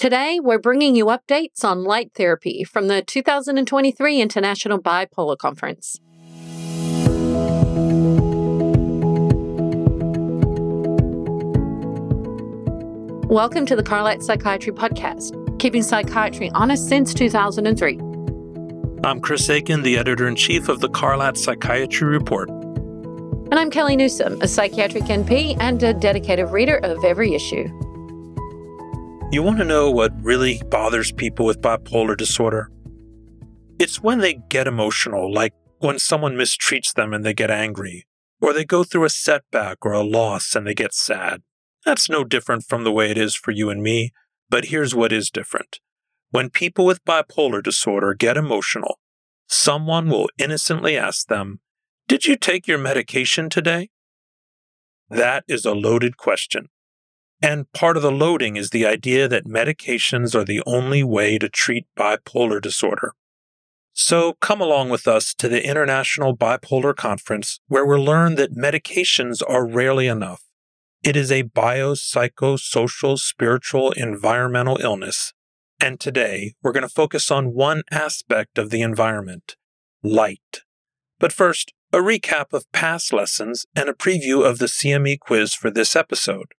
Today, we're bringing you updates on light therapy from the 2023 International Bipolar Conference. Welcome to the Carlat Psychiatry Podcast, keeping psychiatry honest since 2003. I'm Chris Aiken, the editor in chief of the Carlat Psychiatry Report. And I'm Kellie Newsome, a psychiatric NP and a dedicated reader of every issue. You want to know what really bothers people with bipolar disorder? It's when they get emotional, like when someone mistreats them and they get angry, or they go through a setback or a loss and they get sad. That's no different from the way it is for you and me, but here's what is different. When people with bipolar disorder get emotional, someone will innocently ask them, Did you take your medication today? That is a loaded question. And part of the loading is the idea that medications are the only way to treat bipolar disorder. So come along with us to the International Bipolar Conference, where we'll learn that medications are rarely enough it is a biopsychosocial, spiritual, environmental illness. And today, we're going to focus on one aspect of the environment light. But first, a recap of past lessons and a preview of the CME quiz for this episode.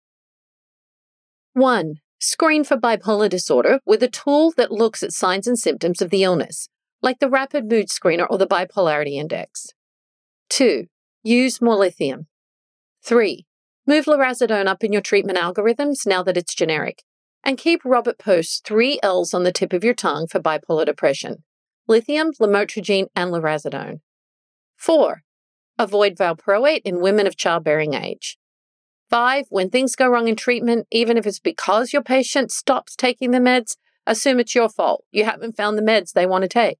1. Screen for bipolar disorder with a tool that looks at signs and symptoms of the illness, like the Rapid Mood Screener or the Bipolarity Index. 2. Use more lithium. 3. Move lurasidone up in your treatment algorithms now that it's generic. And keep Robert Post's three L's on the tip of your tongue for bipolar depression lithium, lamotrigine, and lurasidone. 4. Avoid valproate in women of childbearing age. 5. When things go wrong in treatment, even if it's because your patient stops taking the meds, assume it's your fault. You haven't found the meds they want to take.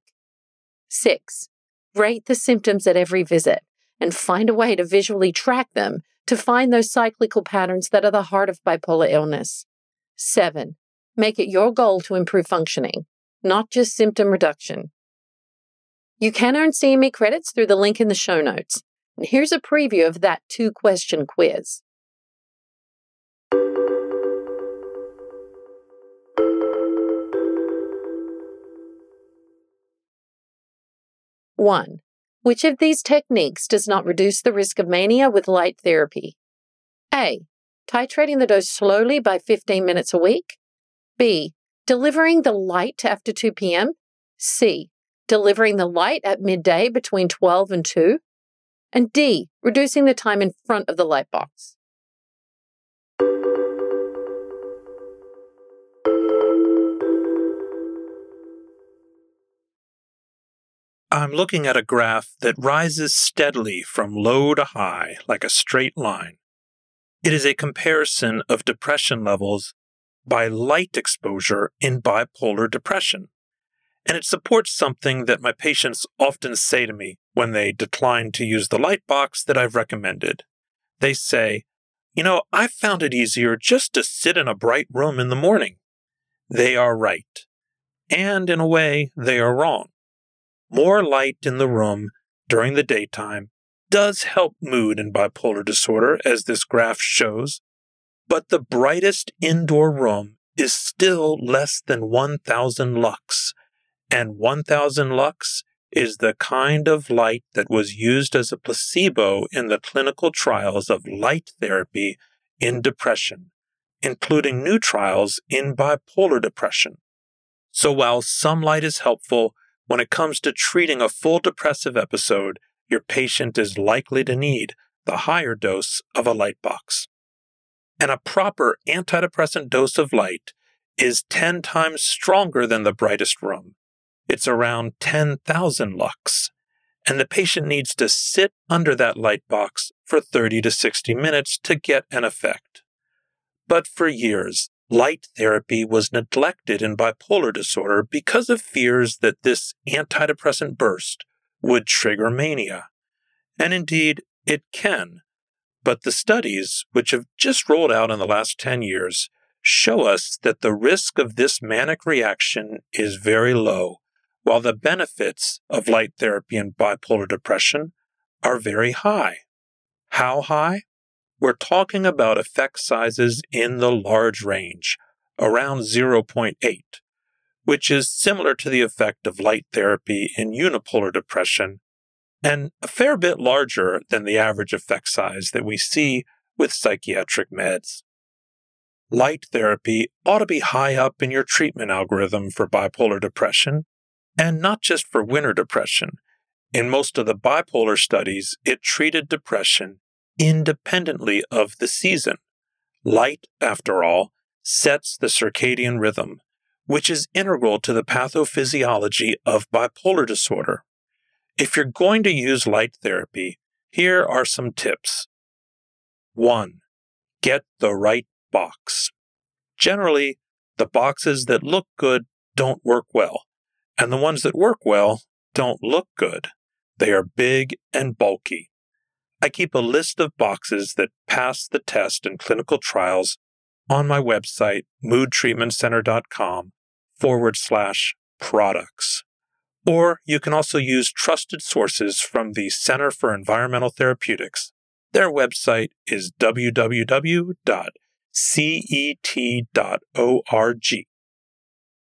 6. Rate the symptoms at every visit and find a way to visually track them to find those cyclical patterns that are the heart of bipolar illness. Seven, make it your goal to improve functioning, not just symptom reduction. You can earn CME credits through the link in the show notes. And here's a preview of that two question quiz. One, which of these techniques does not reduce the risk of mania with light therapy? A. Titrating the dose slowly by 15 minutes a week. B. Delivering the light after 2 p.m. C. Delivering the light at midday between 12 and 2. And D. Reducing the time in front of the light box. I'm looking at a graph that rises steadily from low to high like a straight line. It is a comparison of depression levels by light exposure in bipolar depression. And it supports something that my patients often say to me when they decline to use the light box that I've recommended. They say, You know, I found it easier just to sit in a bright room in the morning. They are right. And in a way, they are wrong. More light in the room during the daytime does help mood in bipolar disorder, as this graph shows, but the brightest indoor room is still less than 1000 lux, and 1000 lux is the kind of light that was used as a placebo in the clinical trials of light therapy in depression, including new trials in bipolar depression. So while some light is helpful, when it comes to treating a full depressive episode, your patient is likely to need the higher dose of a light box. And a proper antidepressant dose of light is 10 times stronger than the brightest room. It's around 10,000 lux. And the patient needs to sit under that light box for 30 to 60 minutes to get an effect. But for years, light therapy was neglected in bipolar disorder because of fears that this antidepressant burst would trigger mania. And indeed, it can. But the studies, which have just rolled out in the last 10 years, show us that the risk of this manic reaction is very low, while the benefits of light therapy in bipolar depression are very high. How high? We're talking about effect sizes in the large range, around 0.8, which is similar to the effect of light therapy in unipolar depression and a fair bit larger than the average effect size that we see with psychiatric meds. Light therapy ought to be high up in your treatment algorithm for bipolar depression, and not just for winter depression. In most of the bipolar studies, it treated depression independently of the season. Light, after all, sets the circadian rhythm, which is integral to the pathophysiology of bipolar disorder. If you're going to use light therapy, here are some tips. 1. Get the right box. Generally, the boxes that look good don't work well, and the ones that work well don't look good. They are big and bulky. I keep a list of boxes that pass the test in clinical trials on my website, moodtreatmentcenter.com forward slash products. Or you can also use trusted sources from the Center for Environmental Therapeutics. Their website is www.cet.org.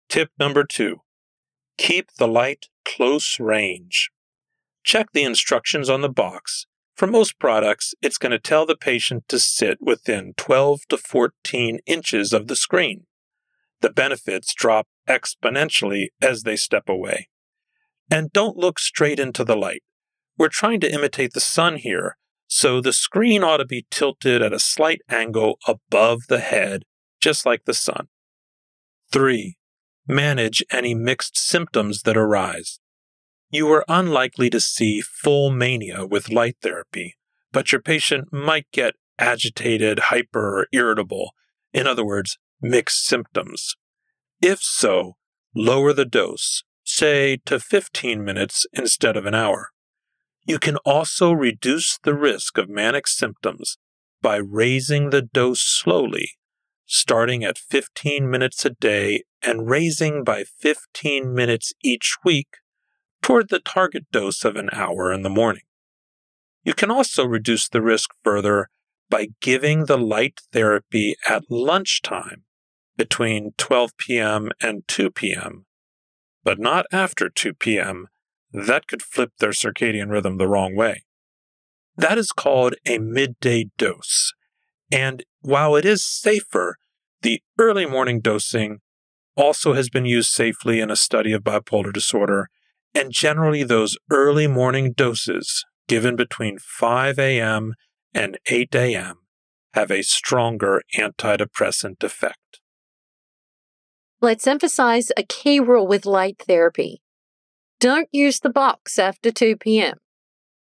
Tip number two keep the light close range. Check the instructions on the box. For most products, it's going to tell the patient to sit within 12 to 14 inches of the screen. The benefits drop exponentially as they step away. And don't look straight into the light. We're trying to imitate the sun here, so the screen ought to be tilted at a slight angle above the head, just like the sun. 3. Manage any mixed symptoms that arise. You are unlikely to see full mania with light therapy, but your patient might get agitated, hyper, or irritable. In other words, mixed symptoms. If so, lower the dose say to 15 minutes instead of an hour. You can also reduce the risk of manic symptoms by raising the dose slowly, starting at 15 minutes a day and raising by 15 minutes each week toward the target dose of an hour in the morning. You can also reduce the risk further by giving the light therapy at lunchtime between 12 p.m. and 2 p.m but not after 2 p.m. That could flip their circadian rhythm the wrong way. That is called a midday dose. And while it is safer, the early morning dosing also has been used safely in a study of bipolar disorder. And generally, those early morning doses given between 5 a.m. and 8 a.m. have a stronger antidepressant effect. Let's emphasize a key rule with light therapy. Don't use the box after 2 p.m.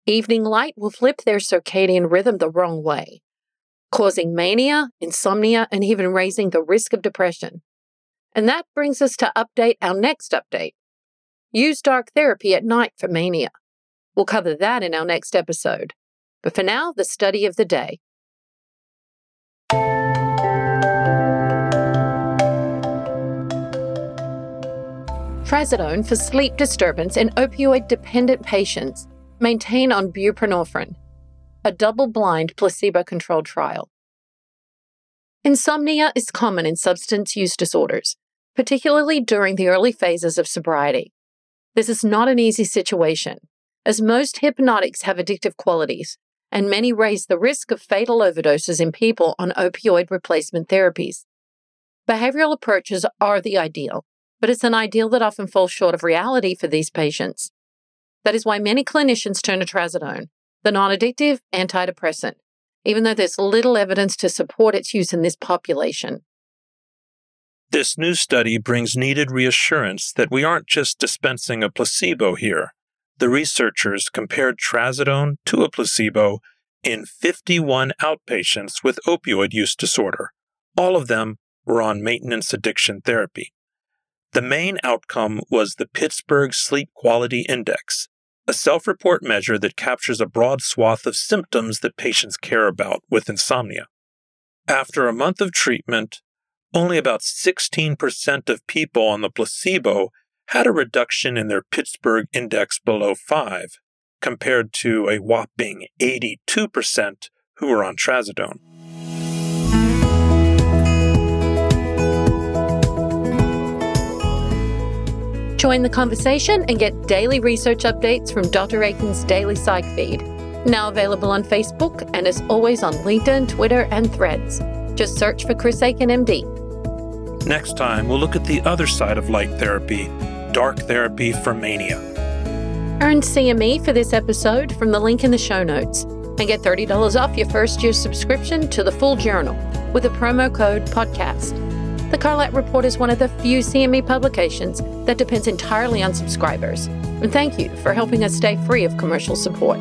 Evening light will flip their circadian rhythm the wrong way, causing mania, insomnia, and even raising the risk of depression. And that brings us to update our next update. Use dark therapy at night for mania. We'll cover that in our next episode. But for now, the study of the day. trazodone for sleep disturbance in opioid dependent patients maintain on buprenorphine, a double blind placebo controlled trial. Insomnia is common in substance use disorders, particularly during the early phases of sobriety. This is not an easy situation, as most hypnotics have addictive qualities, and many raise the risk of fatal overdoses in people on opioid replacement therapies. Behavioral approaches are the ideal, but it's an ideal that often falls short of reality for these patients. That is why many clinicians turn to trazodone, the non addictive antidepressant, even though there's little evidence to support its use in this population. This new study brings needed reassurance that we aren't just dispensing a placebo here. The researchers compared trazodone to a placebo in 51 outpatients with opioid use disorder. All of them were on maintenance addiction therapy. The main outcome was the Pittsburgh Sleep Quality Index, a self report measure that captures a broad swath of symptoms that patients care about with insomnia. After a month of treatment, only about 16% of people on the placebo had a reduction in their Pittsburgh index below 5, compared to a whopping 82% who were on trazodone. Join the conversation and get daily research updates from Dr. Aiken's Daily Psych feed, now available on Facebook and as always on LinkedIn, Twitter, and Threads. Just search for Chris Aiken, MD. Next time, we'll look at the other side of light therapy dark therapy for mania. Earn CME for this episode from the link in the show notes and get $30 off your first year subscription to the full journal with a promo code PODCAST. The Carlat Report is one of the few CME publications that depends entirely on subscribers. And thank you for helping us stay free of commercial support.